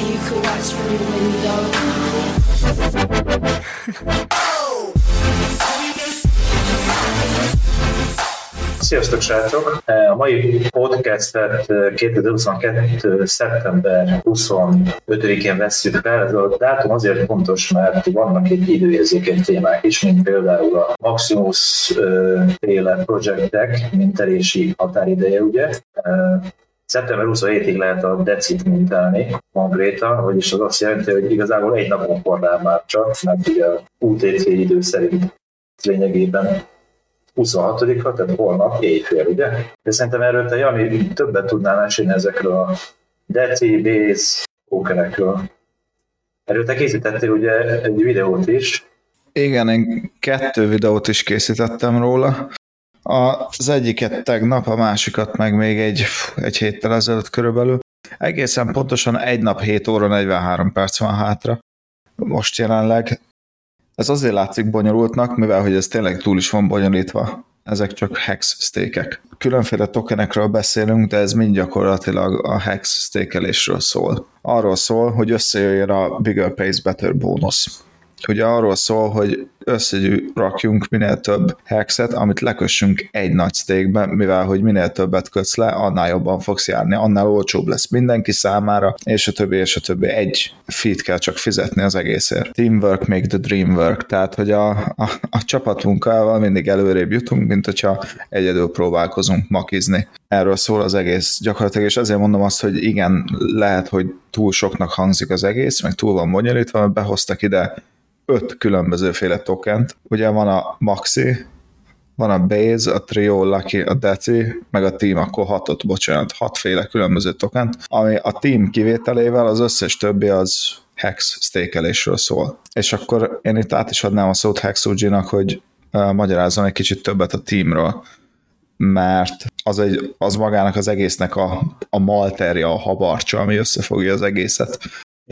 and you could watch from your window. Sziasztok, srácok! A mai podcastet 2022. szeptember 25-én vesszük fel. Ez a dátum azért fontos, mert vannak egy időérzékeny témák is, mint például a Maximus féle projektek mintelési határideje, ugye? Szeptember 27-ig lehet a decit mintálni konkrétan, vagyis az azt jelenti, hogy igazából egy napon korán már csak, mert ugye UTC idő szerint lényegében 26-a, tehát holnap éjfél, ugye? De szerintem erről te, Jani, többet tudnál mesélni ezekről a deci, base, pókerekről. Erről te készítettél ugye egy videót is. Igen, én kettő videót is készítettem róla. Az egyiket tegnap, a másikat meg még egy, egy héttel ezelőtt körülbelül. Egészen pontosan egy nap 7 óra 43 perc van hátra. Most jelenleg ez azért látszik bonyolultnak, mivel hogy ez tényleg túl is van bonyolítva. Ezek csak hex stékek. Különféle tokenekről beszélünk, de ez mind gyakorlatilag a hex stékelésről szól. Arról szól, hogy összejöjjön a Bigger Pays Better bónusz ugye arról szól, hogy összegyűrakjunk minél több hexet, amit lekössünk egy nagy stékbe, mivel hogy minél többet kötsz le, annál jobban fogsz járni, annál olcsóbb lesz mindenki számára, és a többi, és a többi. Egy feed kell csak fizetni az egészért. Teamwork make the dream work, tehát hogy a, a, a csapatmunkával mindig előrébb jutunk, mint hogyha egyedül próbálkozunk makizni. Erről szól az egész gyakorlatilag, és ezért mondom azt, hogy igen, lehet, hogy túl soknak hangzik az egész, meg túl van bonyolítva, behoztak ide öt különbözőféle tokent. Ugye van a Maxi, van a Base, a Trio, Lucky, a Deci, meg a Team, akkor hatot, bocsánat, hatféle különböző tokent, ami a Team kivételével az összes többi az hex stékelésről szól. És akkor én itt át is adnám a szót Hexugi-nak, hogy magyarázzon egy kicsit többet a Teamről, mert az, egy, az magának az egésznek a, a malterja, a habarcsa, ami összefogja az egészet.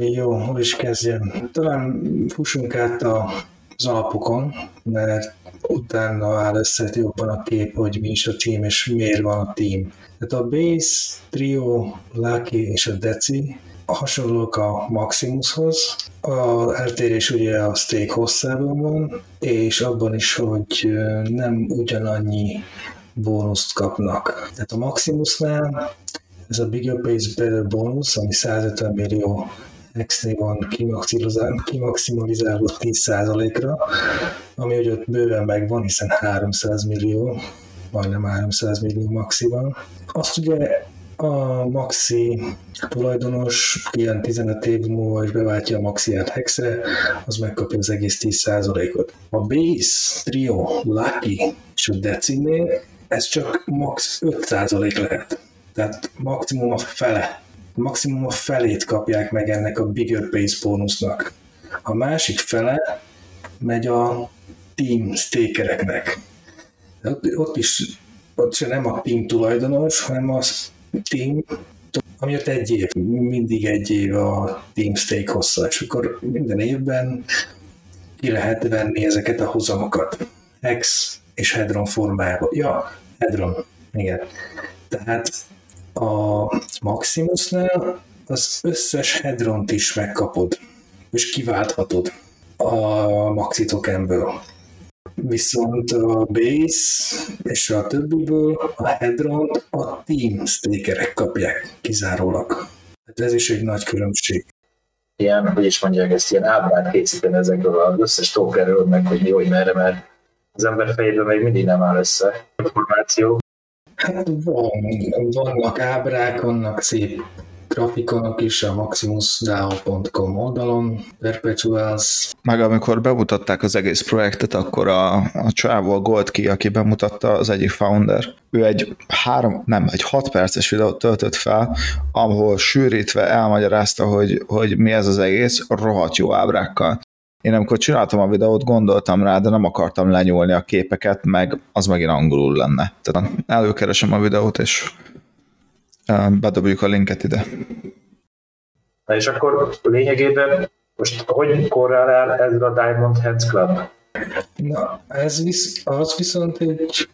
Jó, hol is kezdjem? Talán fussunk át a, az alapokon, mert utána áll össze jobban a kép, hogy mi is a team, és miért van a team. Tehát a Base, Trio, Lucky és a Deci hasonlók a Maximushoz. A eltérés ugye a stake hosszában van, és abban is, hogy nem ugyanannyi bónuszt kapnak. Tehát a Maximusnál ez a Bigger Base Better bónusz, ami 150 millió XT van kimaximalizálva 10%-ra, ami ugye ott bőven megvan, hiszen 300 millió, majdnem 300 millió maxi van. Azt ugye a Maxi tulajdonos ilyen 15 év múlva is beváltja a Maxiát Hexre, az megkapja az egész 10%-ot. A Base, Trio, Lucky és a Decinél ez csak max 5% lehet. Tehát maximum a fele maximum a felét kapják meg ennek a bigger base bónusznak. A másik fele megy a team stakereknek. Ott, ott is ott se nem a team tulajdonos, hanem a team, ami ott egy év, mindig egy év a team stake hossza, és akkor minden évben ki lehet venni ezeket a hozamokat. X és Hedron formájában. Ja, Hedron, igen. Tehát a Maximusnál az összes hedront is megkapod, és kiválthatod a Maxi tokenből. Viszont a base és a többiből a hedron a team stakerek kapják kizárólag. Hát ez is egy nagy különbség. Ilyen, hogy is mondják, ezt ilyen ábrát készíteni ezekről az összes tokenről, meg hogy mi, hogy merre, mert az ember fejében még mindig nem áll össze információ. Hát van, vannak ábrák, vannak szép grafikonok is a maximusdao.com oldalon, Perpetuals. Meg amikor bemutatták az egész projektet, akkor a, a Travel Gold ki, aki bemutatta az egyik founder, ő egy három, nem, egy hat perces videót töltött fel, ahol sűrítve elmagyarázta, hogy, hogy mi ez az egész, rohadt jó ábrákkal. Én amikor csináltam a videót, gondoltam rá, de nem akartam lenyúlni a képeket, meg az megint angolul lenne. Tehát előkeresem a videót, és bedobjuk a linket ide. Na és akkor lényegében most hogy korrelál ez a Diamond Hands Club? Na, ez visz, az viszont egy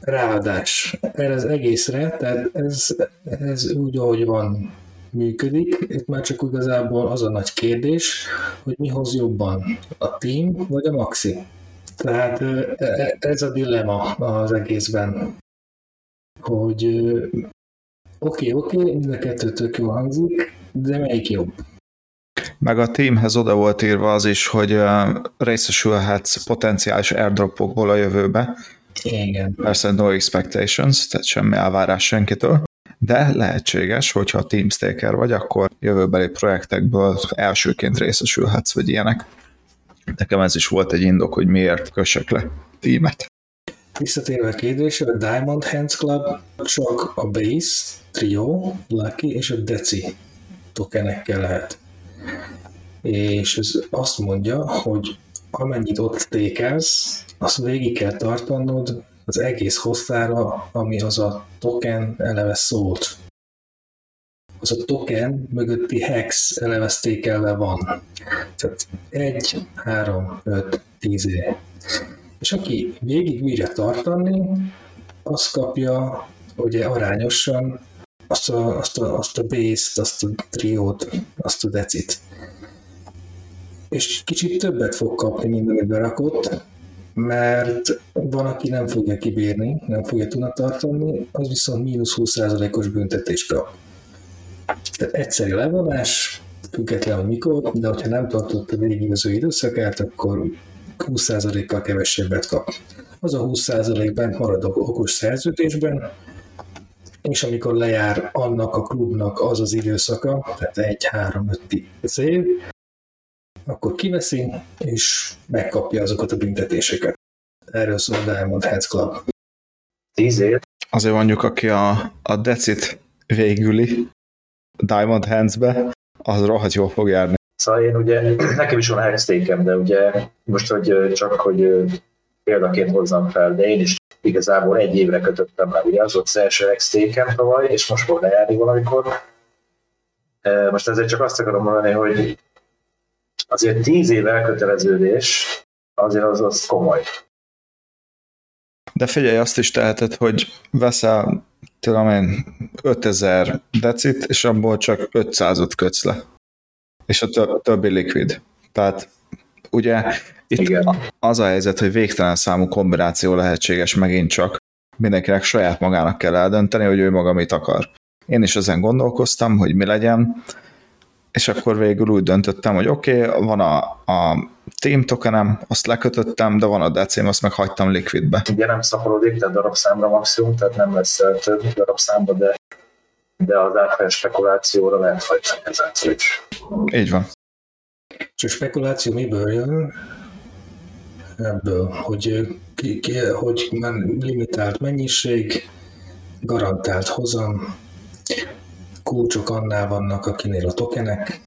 ráadás erre az egészre, tehát ez, ez úgy, ahogy van működik, itt már csak igazából az a nagy kérdés, hogy mi hoz jobban, a team vagy a maxi. Tehát e, e, ez a dilemma az egészben, hogy oké, okay, oké, okay, mind a kettő tök jó hangzik, de melyik jobb? Meg a teamhez oda volt írva az is, hogy részesülhetsz potenciális airdropokból a jövőbe. Igen. Persze no expectations, tehát semmi elvárás senkitől, de lehetséges, hogyha a team staker vagy, akkor jövőbeli projektekből elsőként részesülhetsz, vagy ilyenek. Nekem ez is volt egy indok, hogy miért kössek le tímet. Visszatérve a kérdésre, a Diamond Hands Club csak a Base, Trio, Lucky és a Deci tokenekkel lehet. És ez azt mondja, hogy amennyit ott tékelsz, azt végig kell tartanod az egész hosszára, ami az a token eleve szólt. Az a token mögötti hex eleve sztékelve van. Tehát 1, 3, 5, 10 És aki végig bírja tartani, az kapja ugye arányosan azt a, azt a, azt a base-t, azt a triót, azt a decit. És kicsit többet fog kapni, mint amit berakott, mert van, aki nem fogja kibírni, nem fogja tudni tartani, az viszont mínusz 20%-os büntetést kap. Tehát egyszerű levonás, független, hogy mikor, de hogyha nem tartotta végig az ő időszakát, akkor 20%-kal kevesebbet kap. Az a 20% bent marad okos szerződésben, és amikor lejár annak a klubnak az az időszaka, tehát egy, három, öt év, akkor kiveszi, és megkapja azokat a büntetéseket. Erről szól a Diamond Hands Club. Tíz év. Azért mondjuk, aki a, a decit végüli Diamond Hands-be, az rohadt jól fog járni. Szóval én ugye, nekem is van hextékem, de ugye most, hogy csak, hogy példaként hozzam fel, de én is igazából egy évre kötöttem le, ugye az volt az első hextékem tavaly, és most fog lejárni valamikor. Most ezért csak azt akarom mondani, hogy azért tíz év elköteleződés azért az, az komoly. De figyelj, azt is teheted, hogy veszel, tudom én, 5000 decit, és abból csak 500-ot kötsz le. És a több, többi likvid. Tehát ugye itt Igen. az a helyzet, hogy végtelen számú kombináció lehetséges megint csak. Mindenkinek saját magának kell eldönteni, hogy ő maga mit akar. Én is ezen gondolkoztam, hogy mi legyen, és akkor végül úgy döntöttem, hogy oké, okay, van a, a team tokenem, azt lekötöttem, de van a decim, azt meg hagytam liquidbe. Ugye nem szaporodik, tehát darabszámra maximum, tehát nem lesz több darabszámba, de, de az átfel spekulációra lehet hajtani ezen is. Így van. És a spekuláció miből jön? Ebből, hogy, ki, ki, hogy limitált mennyiség, garantált hozam, kulcsok annál vannak, akinél a tokenek.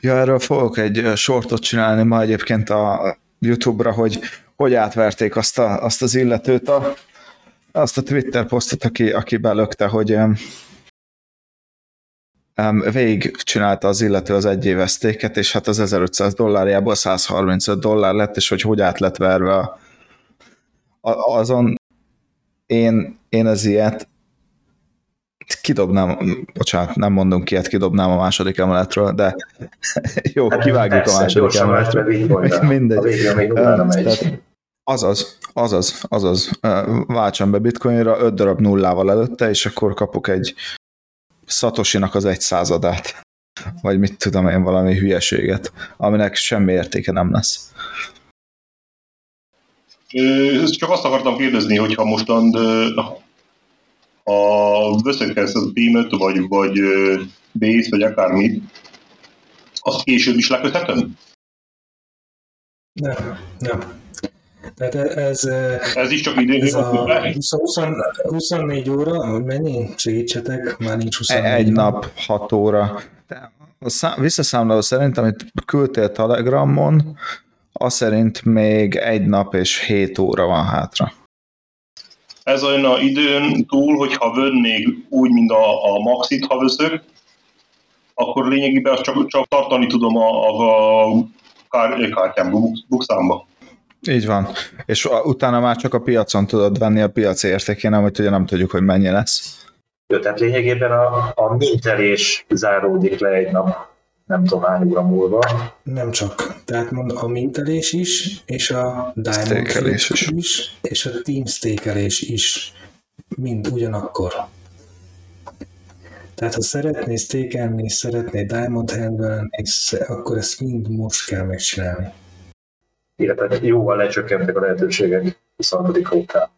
Ja, erről fogok egy sortot csinálni ma egyébként a YouTube-ra, hogy hogy átverték azt, a, azt az illetőt, a, azt a Twitter posztot, aki, aki belökte, hogy um, végig csinálta az illető az egy sztéket, és hát az 1500 dollárjából 135 dollár lett, és hogy hogy át lett verve a, a, azon én, én az ilyet kidobnám, bocsánat, nem mondunk ki, kidobnám a második emeletről, de jó, hát kivágjuk persze, a második emeletről. Mindegy. azaz, azaz, azaz. Váltsam be bitcoinra, 5 darab nullával előtte, és akkor kapok egy Satoshinak az egy századát. Vagy mit tudom én, valami hülyeséget, aminek semmi értéke nem lesz. Csak azt akartam kérdezni, hogyha mostan ha veszek ezt a tímet, vagy, vagy base, vagy akármit, azt később is leköthetem? Nem, nem. Tehát ez... Ez is csak idén ez a 20, 20, 24 óra, mennyi? Segítsetek, már nincs 24 Egy óra. nap, 6 óra. A szám, visszaszámláló szerint, amit küldtél Telegramon, az szerint még egy nap és 7 óra van hátra ez olyan időn túl, hogyha vennék úgy, mint a, a Maxit, ha akkor lényegében csak, csak tartani tudom a, a, a kár, kártyám, bukszámba. Így van. És utána már csak a piacon tudod venni a piac értékén, amit ugye nem tudjuk, hogy mennyi lesz. Jó, tehát lényegében a, a mintelés záródik le egy nap, nem tudom hány óra múlva. Nem csak. Tehát mond a mintelés is, és a diamond is. is, és a team stékelés is mind ugyanakkor. Tehát ha szeretnél stékelni, szeretnél diamond handle akkor ezt mind most kell megcsinálni. Illetve jóval lecsökkentek a lehetőségek a szarmadik után.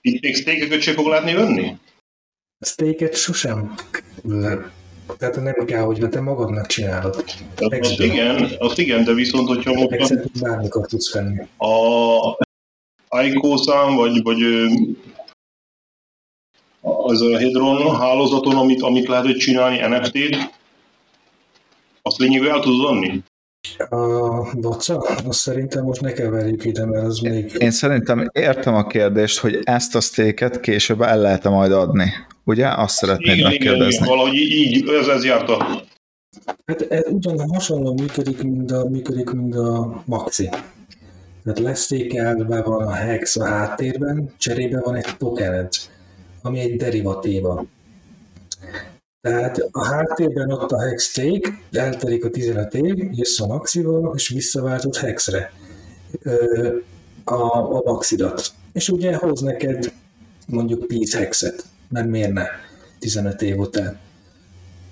Itt még steakeket sem fog látni önni? A steaket sosem tehát nem kell, hogy te magadnak csinálod. Az, az igen, az igen, de viszont, hogyha most Exet bármikor tudsz venni. a Aiko szám, vagy, vagy az a Hedron hálózaton, amit, amit lehet hogy csinálni NFT-t, azt lényegében el tudod adni? A Vaca, azt szerintem most ne keverjük ide, mert az még... Én szerintem értem a kérdést, hogy ezt a sztéket később el lehet -e majd adni. Ugye? Azt szeretnéd Igen, igen, igen, megkérdezni. valahogy így, ez, ez járta. Hát ez ugyan hasonlóan működik, mint a, működik, mint a Maxi. Tehát lesztékelve van a hex a háttérben, cserébe van egy tokened, ami egy derivatíva. Tehát a háttérben ott a hex stake, eltelik a 15 év, jössz a maxival, és visszaváltod hexre a, a maxidat. És ugye hoz neked mondjuk 10 hexet, mert miért ne 15 év után.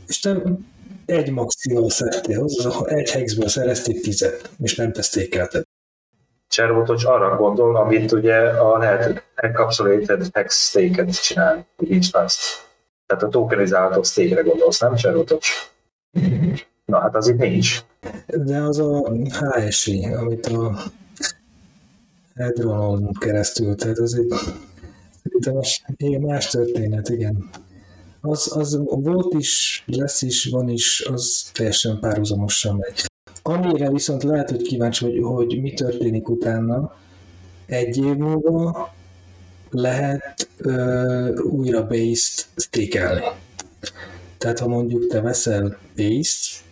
És te egy maxival szedtél hozzá, egy hexből szerezték 10 és nem tesztékelted. Cservotocs arra gondol, amit ugye a lehet encapsulated hex stake-et csinál, nincs fast. Tehát a tokenizált stake-re gondolsz, nem Cservotocs? Na hát az itt nincs. De az a HSI, amit a Hedronon keresztül, tehát az az igen, más történet, igen. Az, az volt is, lesz is, van is, az teljesen párhuzamosan megy. Amire viszont lehet, hogy kíváncsi vagy, hogy mi történik utána, egy év múlva lehet ö, újra base-t stékelni. Tehát ha mondjuk te veszel base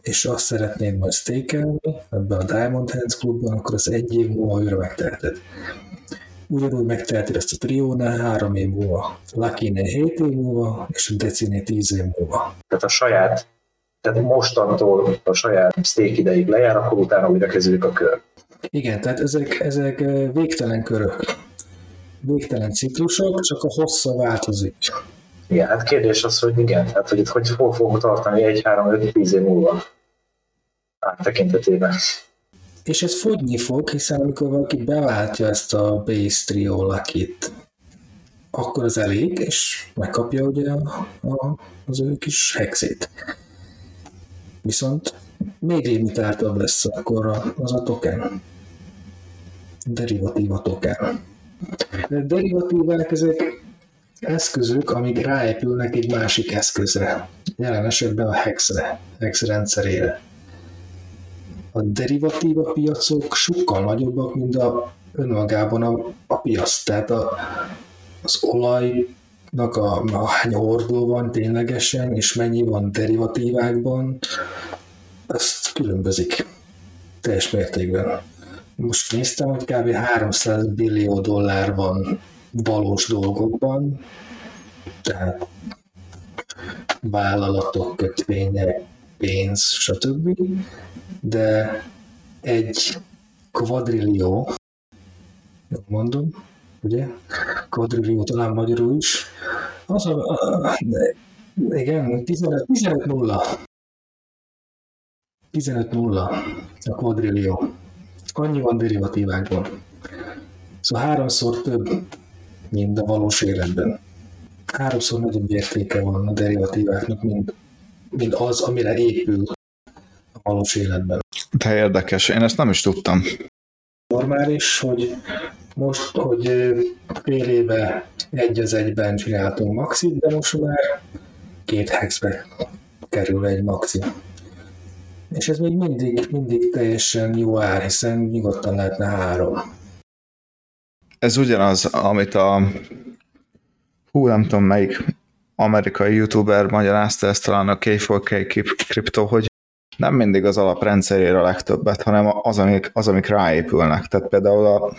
és azt szeretnéd majd stékelni ebben a Diamond Hands klubban, akkor az egy év múlva újra megteheted. Ugyanúgy megteheted ezt a triónál három év múlva, Lucky-nél hét év múlva, és a Decinél tíz év múlva. Tehát a saját, tehát mostantól a saját stake ideig lejár, akkor utána újra kezdődik a kör. Igen, tehát ezek, ezek végtelen körök. Végtelen ciklusok, csak a hossza változik. Igen, hát kérdés az, hogy igen, hát hogy itt hogy hol fogunk tartani egy, három, öt, tíz év múlva áttekintetében. És ez fogyni fog, hiszen amikor valaki beváltja ezt a base trio lakit, akkor az elég, és megkapja ugye a, a, az ő kis hexét. Viszont még limitáltabb lesz akkor a- az a token. Derivatíva token. De derivatívák ezek eszközök, amik ráépülnek egy másik eszközre. Jelen esetben a hexre, hex rendszerére a derivatíva piacok sokkal nagyobbak, mint a önmagában a, a piac. Tehát a, az olajnak a, a hány hordó van ténylegesen, és mennyi van derivatívákban, azt különbözik teljes mértékben. Most néztem, hogy kb. 300 billió dollár van valós dolgokban, tehát vállalatok, kötvények, pénz, stb de egy kvadrillió, mondom, ugye? Kvadrillió talán magyarul is, az a, a igen, 15, 15 nulla. 15 nulla a kvadrillió. Annyi van derivatívákban. Szóval háromszor több, mint a valós életben. Háromszor nagyobb értéke van a derivatíváknak, mint, mint az, amire épül a valós életben. De érdekes, én ezt nem is tudtam. normális, hogy most, hogy fél éve egy az egyben csináltunk maxit, de most már két hexbe kerül egy maxi. És ez még mindig, mindig teljesen jó ár, hiszen nyugodtan lehetne három. Ez ugyanaz, amit a hú, nem tudom melyik amerikai youtuber magyarázta ezt talán a K4K Crypto, hogy nem mindig az alaprendszerére a legtöbbet, hanem az, amik, az, amik ráépülnek. Tehát például a,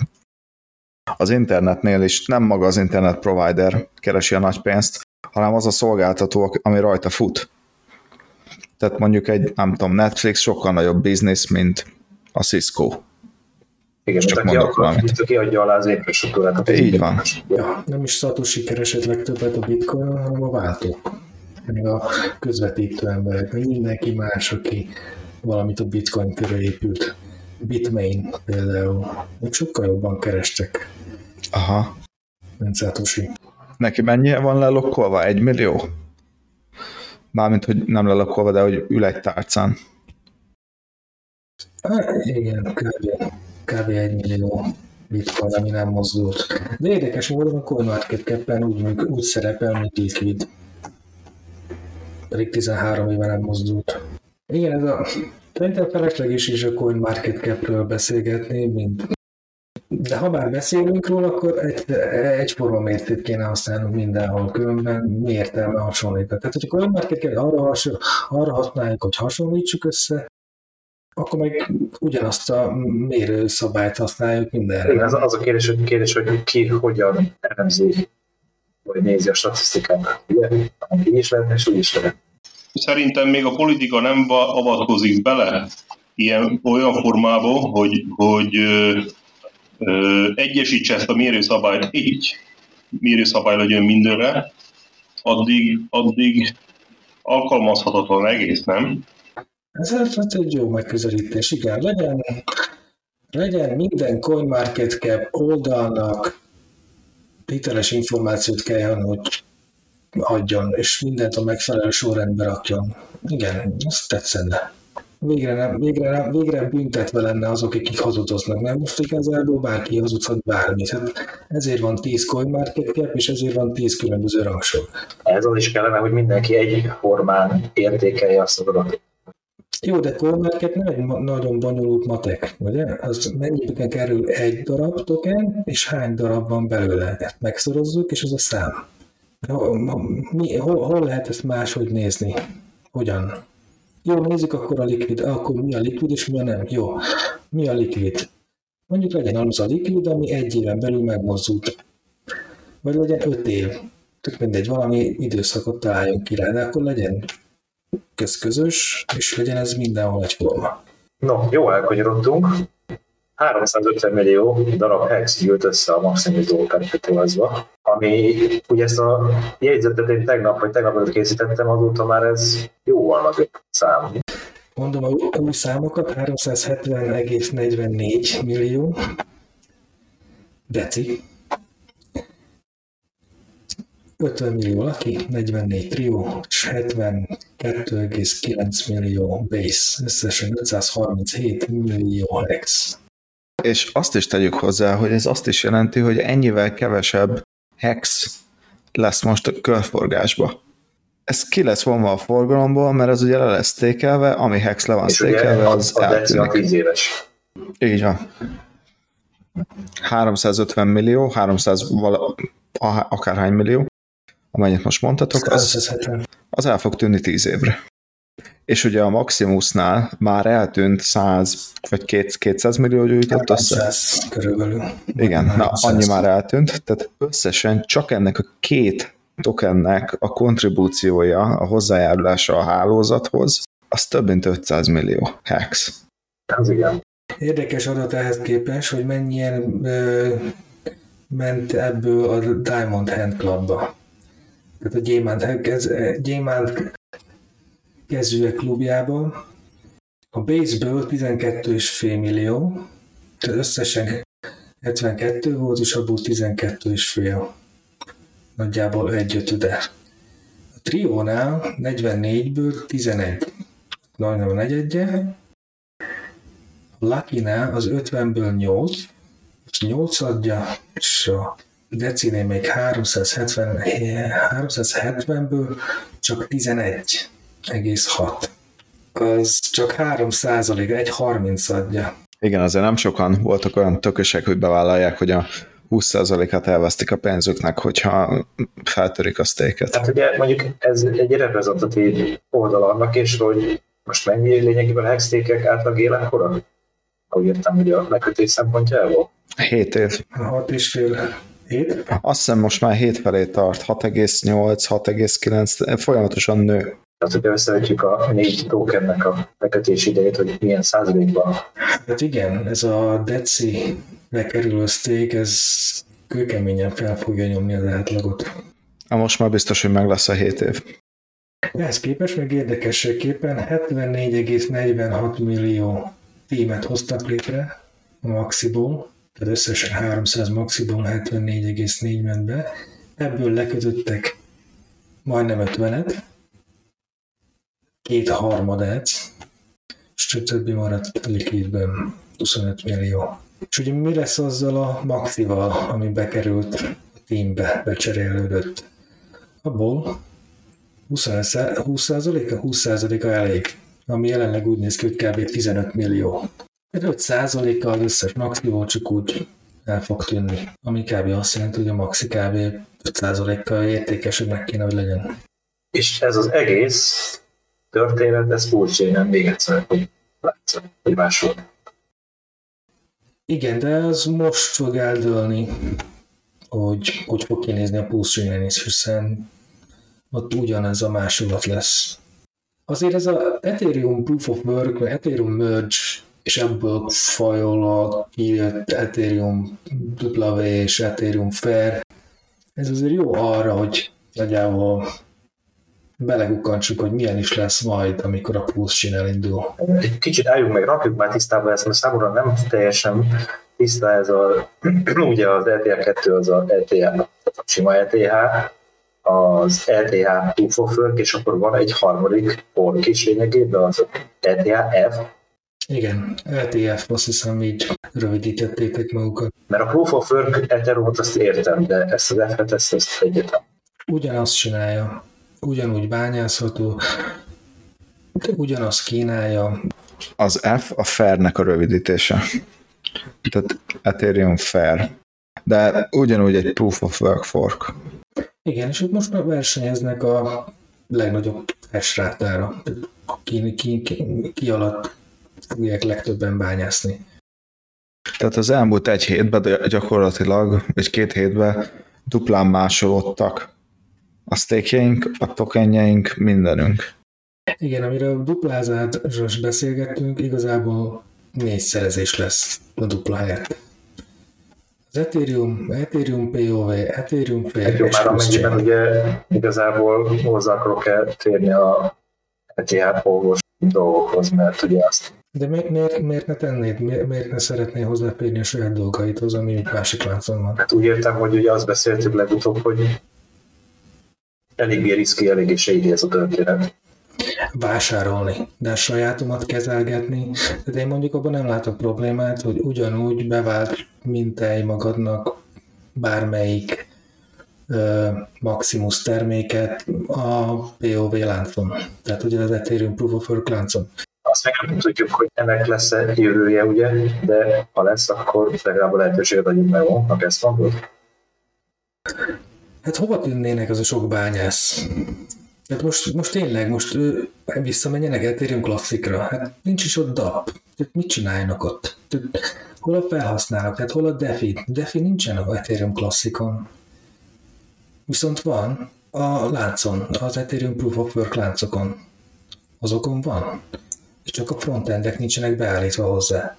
az internetnél is nem maga az internet provider keresi a nagy pénzt, hanem az a szolgáltató, ami rajta fut. Tehát mondjuk egy, nem tudom, Netflix sokkal nagyobb biznisz, mint a Cisco. Igen, Csak aki, mondok valamit. mint aki adja alá az infrastruktúrát. Ez Így van. Ja, nem is Satoshi keresett legtöbbet a bitcoin, hanem a váltó. Meg a közvetítő emberek, mindenki más, aki valamit a bitcoin körül épült. Bitmain például. Ők sokkal jobban kerestek, Aha. mint Satoshi. Neki mennyi van lelokkolva? Egy millió? Mármint, hogy nem lelokkolva, de hogy ül egy tárcán. Hát, igen, kb. kb. egy millió bitcoin, ami nem mozdult. De érdekes módon a CoinMarketCap-en úgy, úgy szerepel, mint liquid. Pedig 13 éve nem mozdult. Igen, ez a... Szerintem felesleges is a CoinMarketCap-ről beszélgetni, mint de ha már beszélünk róla, akkor egy, egyforma mércét kéne használnunk mindenhol, különben mi értelme hasonlítani. Tehát, hogy a CoinMarketCap arra, hasonl- arra használjuk, hogy hasonlítsuk össze, akkor meg ugyanazt a mérőszabályt használjuk mindenre. Igen, az, az a kérdés, hogy, kérdés, hogy ki hogyan elemzi, vagy nézi a statisztikát. Ugye? Így is lehet, és úgy is lehet. Szerintem még a politika nem va- avatkozik bele ilyen olyan formába, hogy, hogy egyesítse ezt a mérőszabályt így, mérőszabály legyen mindenre, addig, addig alkalmazhatatlan egész, nem? Ez, ez egy jó megközelítés, igen. Legyen, legyen minden CoinMarketCap oldalnak hiteles információt kell, hogy adjon, és mindent a megfelelő sorrendbe rakjon. Igen, azt tetszene. Végre, nem, végre, nem, végre büntetve lenne azok, akik hazudoznak. Nem most igazából bárki hazudhat bármit. Hát ezért van 10 CoinMarketCap, és ezért van 10 különböző rangsor. Ez az is kellene, hogy mindenki egy formán értékelje azt az adatot. Jó, de CoinMarket nem egy ma- nagyon bonyolult matek, ugye? Az mennyibe kerül egy darab token, és hány darab van belőle. Ezt megszorozzuk, és az a szám. Hol, hol lehet ezt máshogy nézni? Hogyan? Jó, nézzük akkor a likvid. Akkor mi a likvid, és mi a nem? Jó. Mi a likvid? Mondjuk legyen az a likvid, ami egy éven belül megmozdult. Vagy legyen öt év. Tök mindegy, valami időszakot találjunk ki rá, de akkor legyen közközös, és legyen ez mindenhol egyforma. No, jó elkanyarodtunk. 350 millió darab hex gyűlt össze a Maximus Dolkárpetolazba, ami ugye ezt a jegyzetet én tegnap, vagy tegnap előtt készítettem, azóta már ez jóval nagyobb szám. Mondom a új számokat, 370,44 millió deci, 50 millió laki, 44 trió, és 72,9 millió base, összesen 537 millió hex. És azt is tegyük hozzá, hogy ez azt is jelenti, hogy ennyivel kevesebb hex lesz most a körforgásba. Ez ki lesz vonva a forgalomból, mert az ugye le lesz tékelve, ami hex le van a, az a deci a eltűnik. 10 éves. Így van. 350 millió, 300 vala, akárhány millió, amennyit most mondtatok, az, 170. az el fog tűnni 10 évre. És ugye a Maximusnál már eltűnt 100 vagy 200 millió gyűjtött össze. 300 körülbelül. Igen, na 300. annyi már eltűnt, tehát összesen csak ennek a két tokennek a kontribúciója, a hozzájárulása a hálózathoz, az több mint 500 millió hex. Az igen. Érdekes adat ehhez képest, hogy mennyien ö, ment ebből a Diamond Hand Clubba. Tehát a gyémánt, kez, gyémánt kezűek klubjába. A baseball 12,5 millió, tehát összesen 72 volt, és abból 12,5. Nagyjából egy ötöde. A triónál 44-ből 11. Majdnem a negyedje, a Lucky-nál az 50-ből 8, és 8 adja, és a Decinél még 370, 370-ből csak 11,6. Az csak 3 százalék, egy 30 adja. Igen, azért nem sokan voltak olyan tökösek, hogy bevállalják, hogy a 20%-át elvesztik a pénzüknek, hogyha feltörik a sztéket. Tehát ugye mondjuk ez egy reprezentatív oldal annak, és hogy most mennyi lényegében a hextékek átlag életkora? Ahogy értem, hogy a megkötés szempontjából. 7 év. 6 és fél, Hét? Azt hiszem most már 7 felé tart, 6,8, 6,9, folyamatosan nő. Tehát, hogyha összevetjük a négy tokennek a bekötési idejét, hogy milyen százalékban Hát igen, ez a deci bekerülő steak, ez kőkeményen fel fogja nyomni az átlagot. Hát most már biztos, hogy meg lesz a 7 év. Ehhez képest még érdekességképpen 74,46 millió tímet hoztak létre a Maxiból, tehát összesen 300 Maxiból 74,4 ment be, ebből lekötöttek majdnem 50-et, két harmadát, és a többi maradt likvidben 25 millió. És ugye mi lesz azzal a Maxival, ami bekerült a teambe, becserélődött? Abból 20%-a 20%-a elég, ami jelenleg úgy néz ki, hogy kb. 15 millió. 5%-a az összes maxiból csak úgy el fog tűnni, ami kb. azt jelenti, hogy a maxi kb. 5%-kal értékesebbnek kéne, hogy legyen. És ez az egész történet, ez furcsa, nem még egyszer, hogy látszott, hogy máshol. Igen, de ez most fog eldőlni, hogy hogy fog kinézni a pulse is, hiszen ott ugyanez a másolat lesz. Azért ez a Ethereum Proof of Work, vagy Ethereum Merge, és ebből fajol a kijött Ethereum W és Ethereum Fair, ez azért jó arra, hogy nagyjából belegukkantsuk, hogy milyen is lesz majd, amikor a Pulse elindul. Egy kicsit álljunk meg, rakjuk már tisztába ezt, mert számomra nem teljesen tiszta ez a, ugye az ETH2 az a ETH, a sima ETH, az ETH Work, és akkor van egy harmadik fork is lényegében, az ETH-F, Igen, LTF, azt hiszem így rövidítettétek magukat. mert a Proof of Work Ethereum-ot azt értem, de ezt az F-et, ezt, ezt egyetem. Ugyanazt csinálja, ugyanúgy bányászható, de ugyanazt kínálja, Az F a Fairnek a rövidítése. Tehát Ethereum Fair. De ugyanúgy egy Proof of Work fork. Igen, és itt most már versenyeznek a legnagyobb hash rátára. Ki, ki, ki, ki alatt fogják legtöbben bányászni. Tehát az elmúlt egy hétben gyakorlatilag, vagy két hétben duplán másolódtak a stékjeink, a tokenjeink, mindenünk. Igen, amire a duplázásról beszélgettünk, igazából négyszerezés lesz a dupla helyett. Az Ethereum, Ethereum POV, Ethereum Egy jó, és már amennyiben ugye igazából hozzá akarok -e térni a ETH polgos dolgokhoz, mert ugye azt De mi, miért, miért ne tennéd, miért, miért ne szeretnél hozzáférni a saját dolgaithoz, ami egy másik láncon van? Hát úgy értem, hogy ugye azt beszéltük legutóbb, hogy eléggé riszki, eléggé shady ez a történet. Vásárolni, de a sajátomat kezelgetni, de én mondjuk abban nem látok problémát, hogy ugyanúgy bevált mintáj magadnak bármelyik ö, Maximus terméket a POV láncon, tehát ugye az Ethereum Proof of Work láncon. Azt meg nem tudjuk, hogy ennek lesz-e jövője, ugye, de ha lesz, akkor legalább a lehetőséget adjuk meg ezt mondod? Hát hova tűnnének az a sok bányász? Hát most, most tényleg, most ő, visszamenjenek Ethereum klasszikra, hát nincs is ott DAP. Tehát mit csináljanak ott? Tehát, hol a felhasználók, tehát hol a DeFi? DeFi nincsen a Ethereum klasszikon. Viszont van a láncon, az Ethereum Proof of Work láncokon. Azokon van. És csak a frontendek nincsenek beállítva hozzá.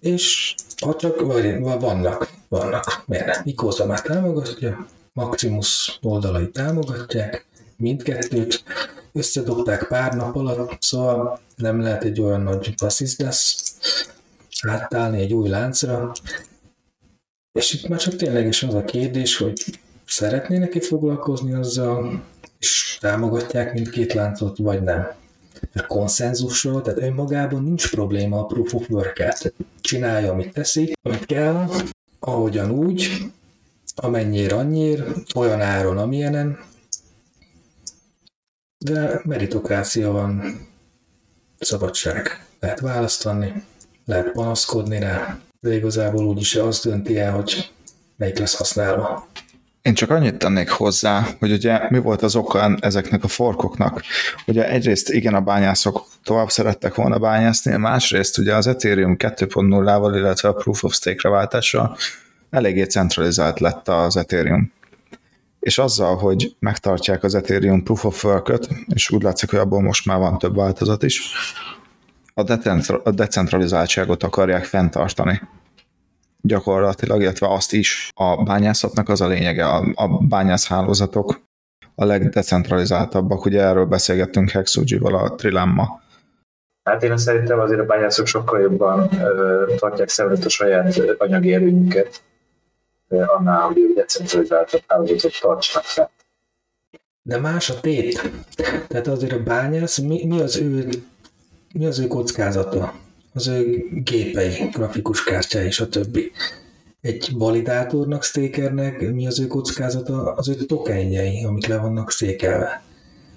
És ha csak, vagy vannak, vannak, miért nem? Ikóza már támogatja, Maximus oldalai támogatják, mindkettőt, összedobták pár nap alatt, szóval nem lehet egy olyan nagy basszisz lesz. Átállni egy új láncra, és itt már csak ténylegesen az a kérdés, hogy szeretnének-e foglalkozni azzal, és támogatják mindkét láncot, vagy nem. A konszenzusról, tehát önmagában nincs probléma a proof of work tehát csinálja, amit teszi, amit kell, ahogyan úgy, amennyire annyira, olyan áron, amilyenen, de meritokrácia van, szabadság. Lehet választani, lehet panaszkodni rá, de igazából úgyis az dönti el, hogy melyik lesz használva. Én csak annyit tennék hozzá, hogy ugye mi volt az oka ezeknek a forkoknak. Ugye egyrészt igen, a bányászok tovább szerettek volna bányászni, másrészt ugye az Ethereum 2.0-ával, illetve a Proof of Stake-re váltással eléggé centralizált lett az Ethereum. És azzal, hogy megtartják az Ethereum Proof of work és úgy látszik, hogy abból most már van több változat is, a decentralizáltságot akarják fenntartani gyakorlatilag, illetve azt is. A bányászatnak az a lényege, a, a bányászhálózatok a legdecentralizáltabbak. Ugye erről beszélgettünk Hexuji-val a Trilemma. Hát én szerintem azért a bányászok sokkal jobban ö, tartják szemlet a saját anyagi erőnyüket, annál, hogy decentralizáltabb hálózatot tartsanak fel. De más a tét. Tehát azért a bányász, mi, mi az ő mi az ő kockázata? Az ő gépei, grafikus kártyái és a többi. Egy validátornak, stakernek mi az ő kockázata? Az ő tokenjei, amik le vannak székelve.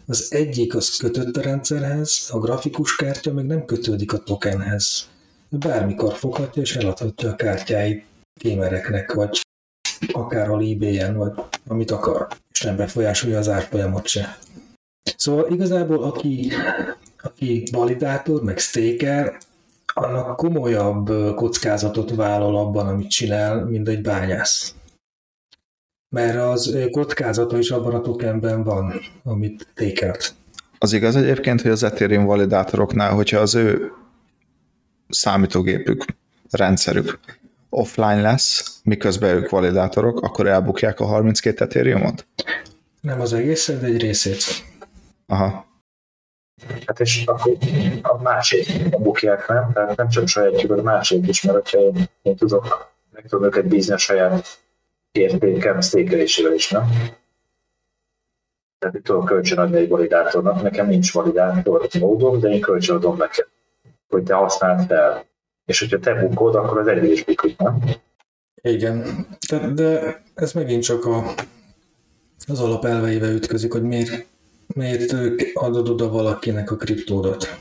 Az egyik az kötött a rendszerhez, a grafikus kártya meg nem kötődik a tokenhez. Bármikor foghatja és eladhatja a kártyáit gamereknek, vagy akár a ebay vagy amit akar, és nem befolyásolja az árfolyamot se. Szóval igazából aki, aki validátor, meg staker, annak komolyabb kockázatot vállal abban, amit csinál, mint egy bányász. Mert az kockázata is abban a tokenben van, amit tékelt. Az igaz egyébként, hogy az Ethereum validátoroknál, hogyha az ő számítógépük, rendszerük offline lesz, miközben ők validátorok, akkor elbukják a 32 Ethereumot? Nem az egészet, de egy részét. Aha. Hát és akkor a másik a bukják, nem? Tehát nem csak sajátjuk, a másik is, mert hogyha én, én tudok, meg tudom őket bízni a saját értékem sztékelésével is, nem? Tehát itt tudok kölcsönadni egy validátornak, nekem nincs validátor módom, de én kölcsönadom neked, hogy te használd fel. És hogyha te bukod, akkor az egyik is bukik, nem? Igen, de, de ez megint csak a, az alapelveivel ütközik, hogy miért miért adod oda valakinek a kriptódat.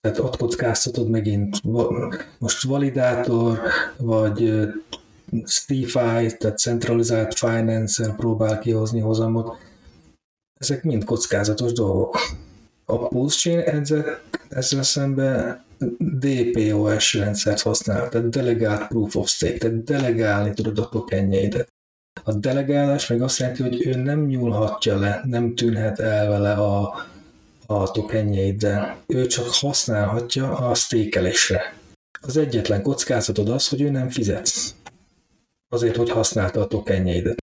Tehát ott kockáztatod megint, most validátor, vagy STFI, tehát centralizált finance próbál kihozni hozamot. Ezek mind kockázatos dolgok. A Pulse Chain ezzel, ezzel szemben DPoS rendszert használ, tehát Delegált Proof of Stake, tehát delegálni tudod a tokenjeidet. A delegálás meg azt jelenti, hogy ő nem nyúlhatja le, nem tűnhet el vele a, a tokenjeit, de ő csak használhatja a stékelésre. Az egyetlen kockázatod az, hogy ő nem fizetsz. Azért, hogy használta a tokenjeidet.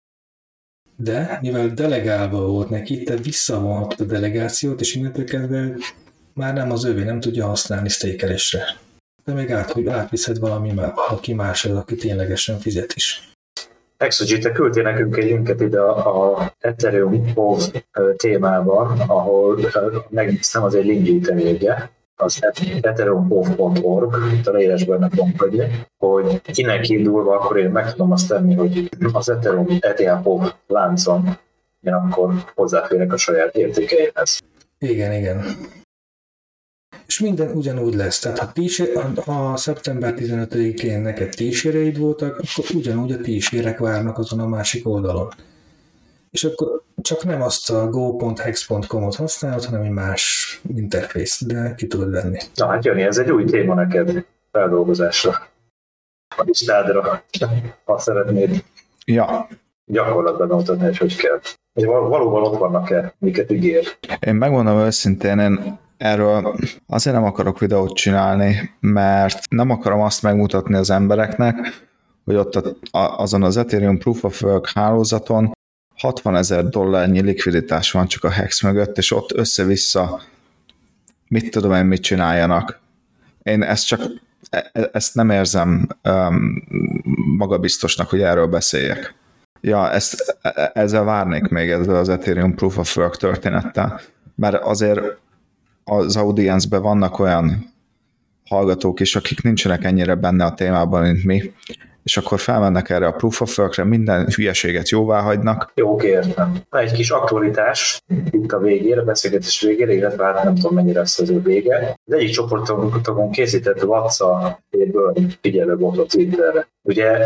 De mivel delegálva volt neki, te visszavonhatod a delegációt, és innentől kezdve már nem az övé, nem tudja használni stékelésre. De még át, hogy átviszed valami, valaki máshoz, aki ténylegesen fizet is. Exogit, te küldtél nekünk egy linket ide a, a Ethereum POV témában, ahol megnéztem, az egy linkgyűjteménye, az ethereum.org, a meg fogom hogy innen kiindulva, akkor én meg tudom azt tenni, hogy az Ethereum ETH láncon én akkor hozzáférek a saját értékeihez. Igen, igen és minden ugyanúgy lesz. Tehát ha, tísér, ha szeptember 15-én neked tíséreid voltak, akkor ugyanúgy a tísérek várnak azon a másik oldalon. És akkor csak nem azt a go.hex.com-ot használod, hanem egy más interfész, de ki tudod venni. Na hát Jani, ez egy új téma neked feldolgozásra. A listádra, ha szeretnéd. Ja. Gyakorlatban mutatni, hogy hogy kell. És valóban ott vannak-e, miket ígér? Én megmondom őszintén, én Erről azért nem akarok videót csinálni, mert nem akarom azt megmutatni az embereknek, hogy ott a, a, azon az Ethereum Proof of Work hálózaton 60 ezer dollárnyi likviditás van csak a Hex mögött, és ott össze-vissza mit tudom én, mit csináljanak. Én ezt csak e, e, ezt nem érzem um, magabiztosnak, hogy erről beszéljek. Ja, ezt, e, ezzel várnék még ezzel az Ethereum Proof of Work történettel, mert azért az audience vannak olyan hallgatók is, akik nincsenek ennyire benne a témában, mint mi, és akkor felmennek erre a proof of work-re, minden hülyeséget jóvá hagynak. Jó, értem. Egy kis aktualitás itt a végére, a beszélgetés végére, illetve hát nem tudom mennyire lesz az ő vége. Az egyik csoportokon készített WhatsApp-ből figyelő volt a Twitterre. Ugye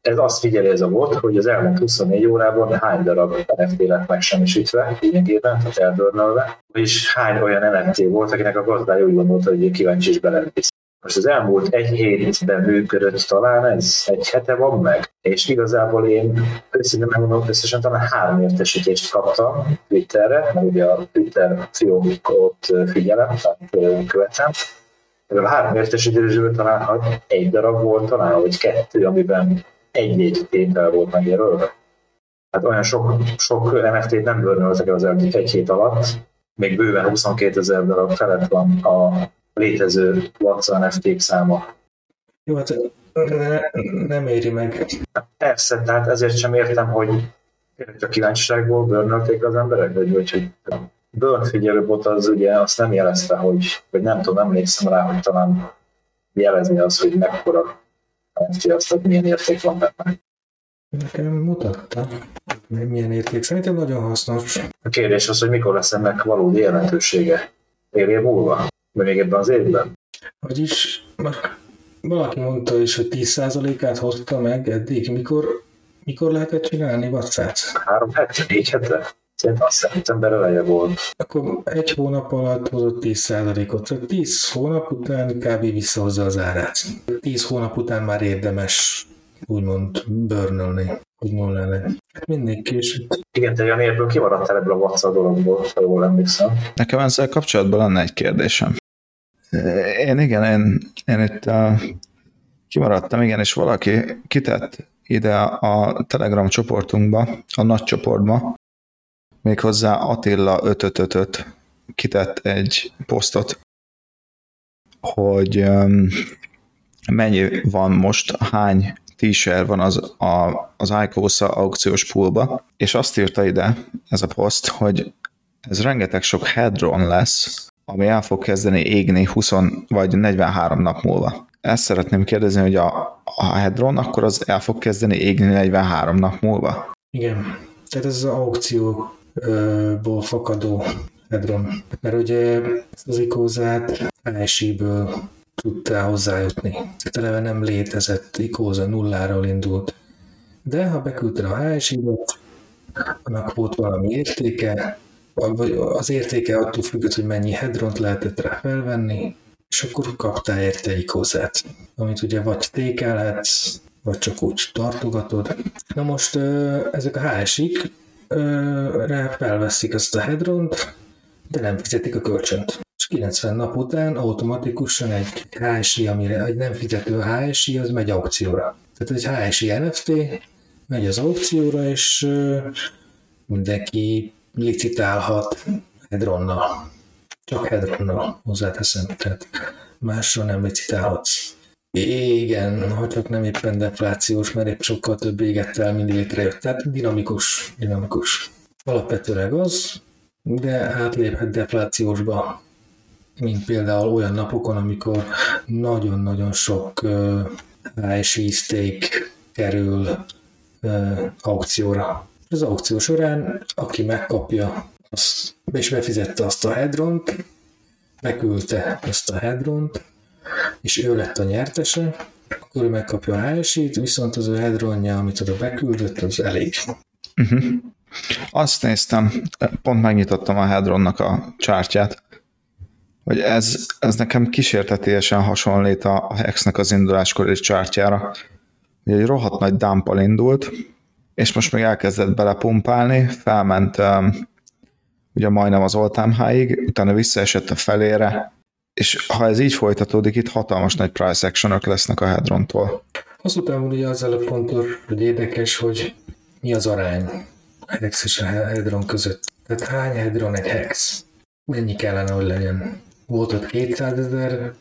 ez azt figyeli ez a bot, hogy az elmúlt 24 órában hány darab NFT lett megsemmisítve, lényegében, tehát eldörnölve, és hány olyan NFT volt, akinek a gazdája úgy gondolta, hogy kíváncsi is belevisz. Most az elmúlt egy hétben működött talán, ez egy hete van meg, és igazából én őszintén megmondom, összesen talán három értesítést kaptam Twitterre, mert ugye a Twitter fiókot figyelem, tehát követem, Ebből három értesítésből talán egy darab volt, talán vagy kettő, amiben egy-egy tétel volt megjelölve. Hát olyan sok, sok NFT-t nem bőrnöltek az elmúlt egy hét alatt, még bőven 22 ezer darab felett van a létező Watson NFT száma. Jó, hát ne, nem éri meg. Persze, tehát ezért sem értem, hogy a kíváncsiságból bőrnölték az emberek, vagy, vagy hogy burn figyelőbot az ugye azt nem jelezte, hogy, vagy nem tudom, emlékszem rá, hogy talán jelezni az, hogy mekkora Hogy milyen érték van benne. Nekem mutatta, milyen érték. Szerintem nagyon hasznos. A kérdés az, hogy mikor lesz ennek valódi jelentősége. Fél év múlva? Vagy még ebben az évben? Vagyis valaki mondta is, hogy 10%-át hozta meg eddig. Mikor, mikor lehetett csinálni WhatsApp? Három hete, négy hete? Szerintem a szeptember eleje volt. Akkor egy hónap alatt hozott 10%-ot. Tehát 10 hónap után kb. visszahozza az árát. 10 hónap után már érdemes úgymond börnölni, hogy nullálni. Hát mindig később. Igen, te Jani, ebből kimaradtál ebből a WhatsApp dologból, ha jól emlékszem. Nekem ezzel kapcsolatban lenne egy kérdésem. Én igen, én, én itt uh, kimaradtam, igen, és valaki kitett ide a Telegram csoportunkba, a nagy csoportba, méghozzá Attila 555 kitett egy posztot, hogy mennyi van most, hány t van az, a, az ICOSA aukciós poolba, és azt írta ide ez a poszt, hogy ez rengeteg sok headron lesz, ami el fog kezdeni égni 20 vagy 43 nap múlva. Ezt szeretném kérdezni, hogy a, a headron akkor az el fog kezdeni égni 43 nap múlva? Igen, tehát ez az aukcióból fakadó headron. Mert ugye az ikózát ASI-ből tudtál hozzájutni. Eleve nem létezett ikóza, nulláról indult. De ha beküldted a HSI-ot, annak volt valami értéke, vagy az értéke attól függött, hogy mennyi hedront lehetett rá felvenni, és akkor kaptál érte ikózát, amit ugye vagy tékelhetsz, vagy csak úgy tartogatod. Na most ezek a HSI-k felveszik ezt a hedront, de nem fizetik a kölcsönt. 90 nap után automatikusan egy HSI, amire egy nem fizető HSI, az megy aukcióra. Tehát egy HSI NFT megy az aukcióra, és mindenki licitálhat hedronnal. Csak hedronnal hozzáteszem, tehát másról nem licitálhatsz. Igen, ha csak nem éppen deflációs, mert épp sokkal több éget el, mint létrejött. Tehát dinamikus, dinamikus. Alapvetőleg az, de átléphet deflációsba mint például olyan napokon, amikor nagyon-nagyon sok uh, ASI stake kerül uh, aukcióra. Az aukció során, aki megkapja azt, és befizette azt a hedront, beküldte azt a hedront, és ő lett a nyertese, akkor ő megkapja a HSI-t, viszont az ő hedronja, amit oda beküldött, az elég. Uh-huh. Azt néztem, pont megnyitottam a Hedronnak a csártyát, hogy ez, ez nekem kísértetésen hasonlít a Hexnek az induláskor és csártyára. Ugye egy rohadt nagy dumpal indult, és most még elkezdett belepumpálni, felment um, ugye majdnem az all high utána visszaesett a felére, és ha ez így folytatódik, itt hatalmas nagy price action lesznek a Hedrontól. Azután van ugye azzal a ponton, hogy érdekes, hogy mi az arány Hex és a Hedron között. Tehát hány Hedron egy Hex? Mennyi kellene, hogy legyen? volt ott 200 ezer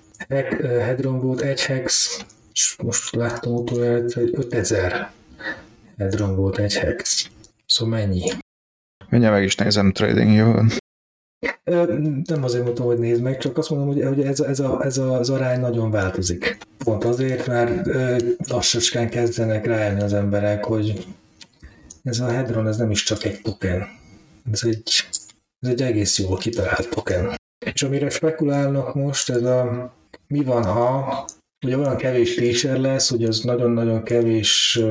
hedron volt egy hex, és most láttam utoljára, hogy 5000 hedron volt egy hex. Szóval mennyi? Mindjárt meg is nézem trading jövőn. Nem azért mondtam, hogy nézd meg, csak azt mondom, hogy, hogy ez, ez, a, ez az arány nagyon változik. Pont azért, mert lassacskán kezdenek rájönni az emberek, hogy ez a Hedron ez nem is csak egy token. Ez egy, ez egy egész jól kitalált token. És amire spekulálnak most, ez a mi van, ha ugye olyan kevés feature lesz, hogy az nagyon-nagyon kevés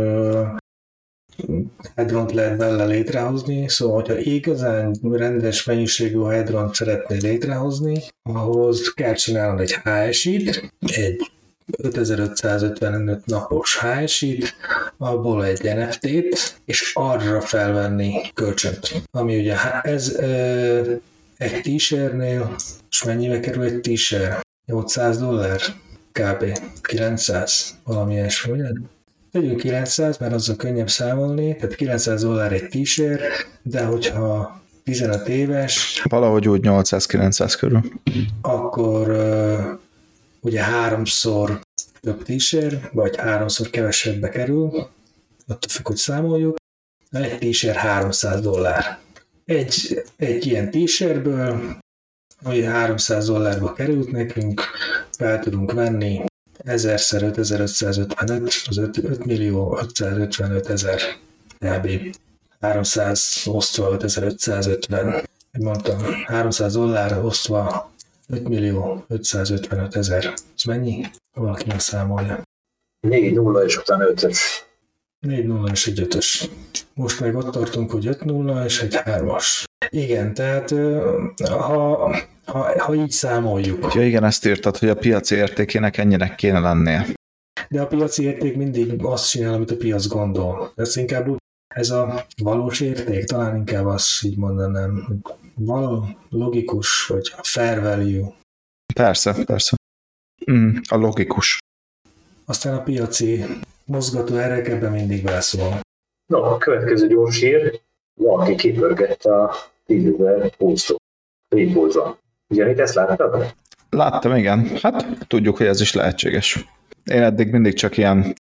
hedront lehet belőle létrehozni, szóval hogyha igazán rendes mennyiségű hedront szeretnél létrehozni, ahhoz kell csinálnod egy HSI-t, egy 5555 napos HSI-t, abból egy NFT-t, és arra felvenni kölcsönt. Ami ugye ez ö, egy t-shirtnél, és mennyibe kerül egy t-shirt? 800 dollár? Kb. 900, valami ilyesmi, ugye? Tegyünk 900, mert azzal könnyebb számolni, tehát 900 dollár egy t-shirt, de hogyha 15 éves, Valahogy úgy 800-900 körül. akkor ugye háromszor több t-shirt, vagy háromszor kevesebbe kerül, attól függ, hogy számoljuk, egy t-shirt 300 dollár. Egy, egy ilyen t-shirtből, ami 300 dollárba került nekünk, fel tudunk venni 1000-szer 5555, az 5, 5 millió 555 ezer kb. 300 osztva 5550, mondtam, 300 dollár osztva 5 millió 555 ezer. Ez mennyi? Valaki számolja. 4 0 és utána 5-ös. 4 0 és egy 5-ös. Most meg ott tartunk, hogy 5 0 és egy 3-as. Igen, tehát ha, ha, ha így számoljuk, Ja igen, ezt írtad, hogy a piaci értékének ennyire kéne lennie. de a piaci érték mindig azt csinál, amit a piac gondol. Ez inkább úgy, ez a valós érték, talán inkább azt így mondanám, való, logikus, vagy fair value. Persze, persze. Mm, a logikus. Aztán a piaci mozgató erek ebben mindig beleszól. No, a következő gyors hír, valaki kipörgette a 10 ezer posztot. Freepulzon. Ugyanitt ezt láttad? Láttam, igen. Hát tudjuk, hogy ez is lehetséges. Én eddig mindig csak ilyen,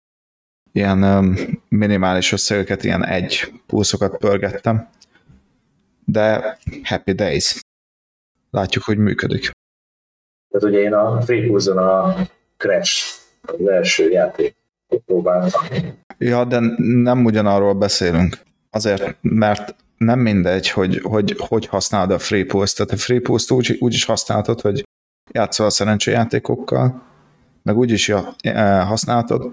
ilyen um, minimális összegeket, ilyen egy pulszokat pörgettem. De happy days. Látjuk, hogy működik. Tehát ugye én a Freepulzon a Crash, az első játék próbáltam. Ja, de nem ugyanarról beszélünk. Azért, mert nem mindegy, hogy hogy, hogy használod a free pulse Tehát a free pulse úgy, úgy is használhatod, hogy játszol a szerencsejátékokkal, meg úgy is eh, használhatod,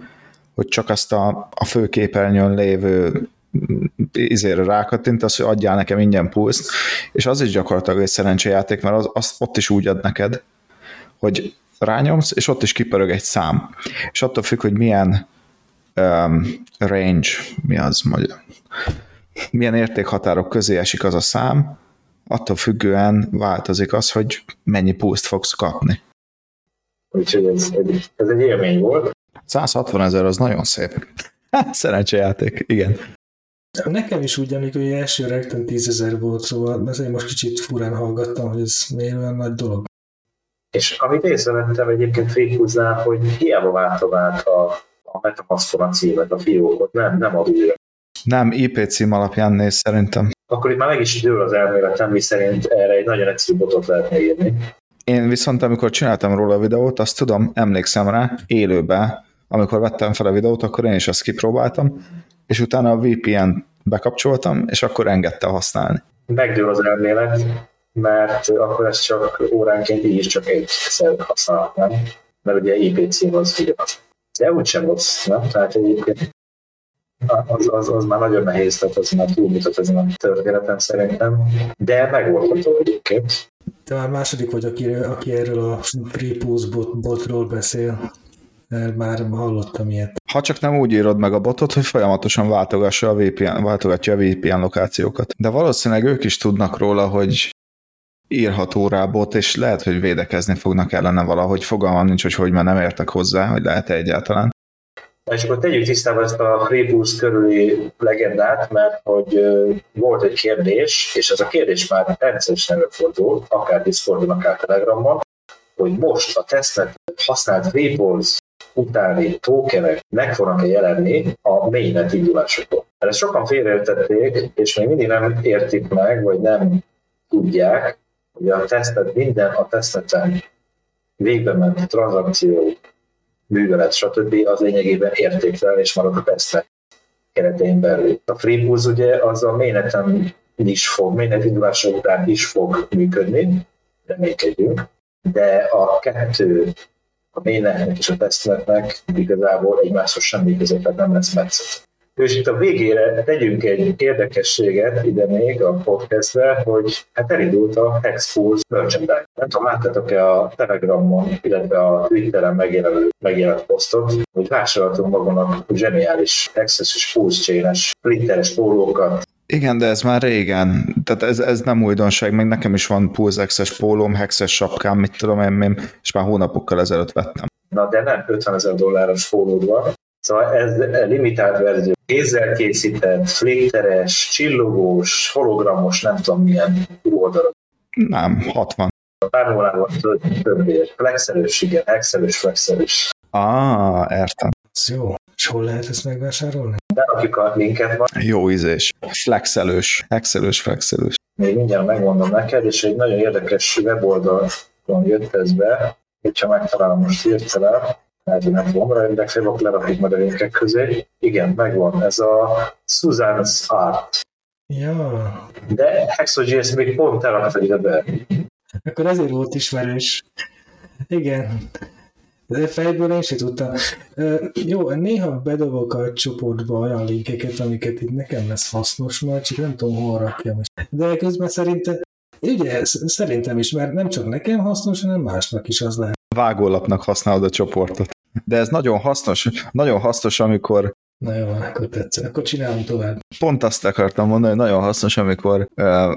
hogy csak azt a, a főképernyőn lévő mm, izére rákattintasz, hogy adjál nekem ingyen pulszt, és az is gyakorlatilag egy szerencsejáték, mert az, az ott is úgy ad neked, hogy rányomsz, és ott is kipörög egy szám. És attól függ, hogy milyen um, range, mi az magyar, milyen értékhatárok közé esik az a szám, attól függően változik az, hogy mennyi pulszt fogsz kapni. Úgyhogy ez egy, ez egy élmény volt. 160 ezer az nagyon szép. Szerencsejáték, igen. Nekem is úgy emlék, hogy első rögtön 10 ezer volt, szóval ezért most kicsit furán hallgattam, hogy ez miért olyan nagy dolog. És amit észrevettem egyébként Freepulznál, hogy hiába váltovált a, a Metamaskon a címet, a fiókot, nem, nem ad újra. Nem, IP cím alapján néz szerintem. Akkor itt már meg is dől az elméletem, mi szerint erre egy nagyon egyszerű botot lehetne írni. Én viszont, amikor csináltam róla a videót, azt tudom, emlékszem rá, élőben, amikor vettem fel a videót, akkor én is azt kipróbáltam, és utána a VPN bekapcsoltam, és akkor engedte használni. Megdől az elmélet, mert akkor ez csak óránként így is csak egyszer használhatnám, mert ugye IP cím az ugyanaz. De úgysem rossz, nem? Tehát egyébként az, az, az már nagyon nehéz, tehát az már túlmutat ezen a történeten szerintem, de megoldható egyébként. Te már második vagy, aki, aki erről a Free Pulse bot, botról beszél. Mert Már hallottam ilyet. Ha csak nem úgy írod meg a botot, hogy folyamatosan váltogassa a VPN, váltogatja a VPN lokációkat. De valószínűleg ők is tudnak róla, hogy írható rá bot, és lehet, hogy védekezni fognak ellene valahogy. Fogalmam nincs, hogy hogy, mert nem értek hozzá, hogy lehet-e egyáltalán. És akkor tegyük tisztába ezt a Freeboost körüli legendát, mert hogy volt egy kérdés, és ez a kérdés már rendszeresen előfordul, akár Discordon, akár Telegramon, hogy most a tesztnet használt Freeboost utáni tokenek meg fognak-e jelenni a mainnet indulásokon. Mert ezt sokan félreértették, és még mindig nem értik meg, vagy nem tudják, hogy a tesztet, minden a teszteten végbe ment tranzakció, művelet, stb. az lényegében értéktelen, és marad a tesztnek keretein belül. A FreePulse ugye az a mainneten is fog, mainnet indulása után is fog működni, reménykedjünk, de a kettő, a mainnetnek és a tesztnetnek igazából egymáshoz semmi között, tehát nem lesz metszet. És itt a végére tegyünk egy érdekességet ide még a podcastbe, hogy hát elindult a Hexpulse merchandise. Nem tudom, láttátok-e a Telegramon, illetve a Twitteren megjelenő, megjelent posztot, hogy vásároltunk magunknak zseniális Access és Pulse chain-es, splitteres pólókat, Igen, de ez már régen, tehát ez, ez nem újdonság, meg nekem is van Pulse X-es pólóm, hexes sapkám, mit tudom én, és már hónapokkal ezelőtt vettem. Na de nem 50 ezer dolláros fólód van. Szóval ez limitált verzió. Kézzel készített, flikteres, csillogós, hologramos, nem tudom milyen oldalak. Nem, 60. Pár órában többért. Flexelős, igen, hexelős, flexelős. Ah, értem. Ez jó. És hol lehet ezt megvásárolni? Berakjuk a linket majd, Jó ízés. Flexelős. Hexelős, flexelős. még mindjárt megmondom neked, és egy nagyon érdekes weboldalon jött ez be, hogyha megtalálom most hirtelen, nem fogom rá, legfeljebb akkor lerakjuk majd a linkek közé. Igen, megvan, ez a Susan's Art. Ja, De Hexogés még pont eladta ide be. akkor ezért volt ismerős. Igen. De fejből én sem tudtam. Jó, néha bedobok a csoportba olyan linkeket, amiket itt nekem lesz hasznos, majd csak nem tudom, hol rakjam. De közben szerintem, ugye, sz- szerintem is, mert nem csak nekem hasznos, hanem másnak is az lehet. Vágólapnak használod a csoportot. De ez nagyon hasznos, nagyon hasznos, amikor Na jó, akkor tetszett. Akkor csinálom tovább. pont azt akartam mondani, hogy nagyon hasznos, amikor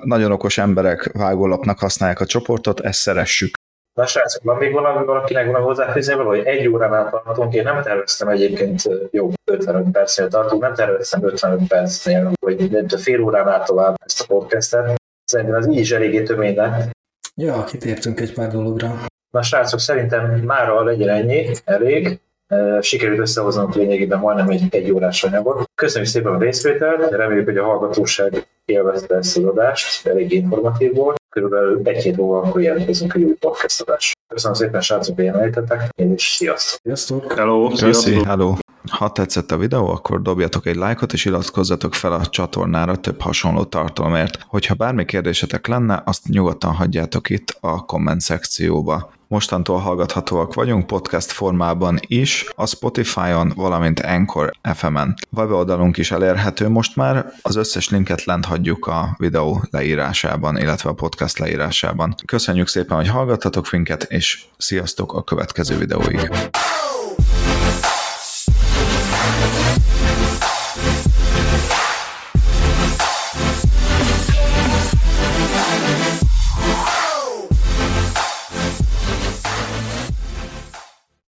nagyon okos emberek vágólapnak használják a csoportot, ezt szeressük. Na srácok, van még valami, valakinek van hozzáfűzni hogy egy óránál tartunk, én nem terveztem egyébként jó 55 percnél tartunk, nem terveztem 55 percnél, vagy nem fél óránál tovább ezt a podcastet. Szerintem ez így is eléggé tömény lett. Ja, kitértünk egy pár dologra. Na srácok, szerintem mára legyen ennyi, elég. Sikerült összehoznom lényegében majdnem egy, egy órás anyagot. Köszönjük szépen a részvételt, reméljük, hogy a hallgatóság élvezte ezt az adást, elég informatív volt. Körülbelül egy hét múlva akkor jelentkezünk egy új podcast adás. Köszönöm szépen, srácok, hogy jelenlétetek, és sziasztok! Sziasztok! Hello, Köszi, sziasztok! hello! Ha tetszett a videó, akkor dobjatok egy lájkot, és iratkozzatok fel a csatornára több hasonló tartalomért. Hogyha bármi kérdésetek lenne, azt nyugodtan hagyjátok itt a komment szekcióba. Mostantól hallgathatóak vagyunk podcast formában is, a Spotify-on, valamint Anchor FM-en. Weboldalunk is elérhető most már, az összes linket lent hagyjuk a videó leírásában, illetve a podcast leírásában. Köszönjük szépen, hogy hallgattatok minket, és sziasztok a következő videóig!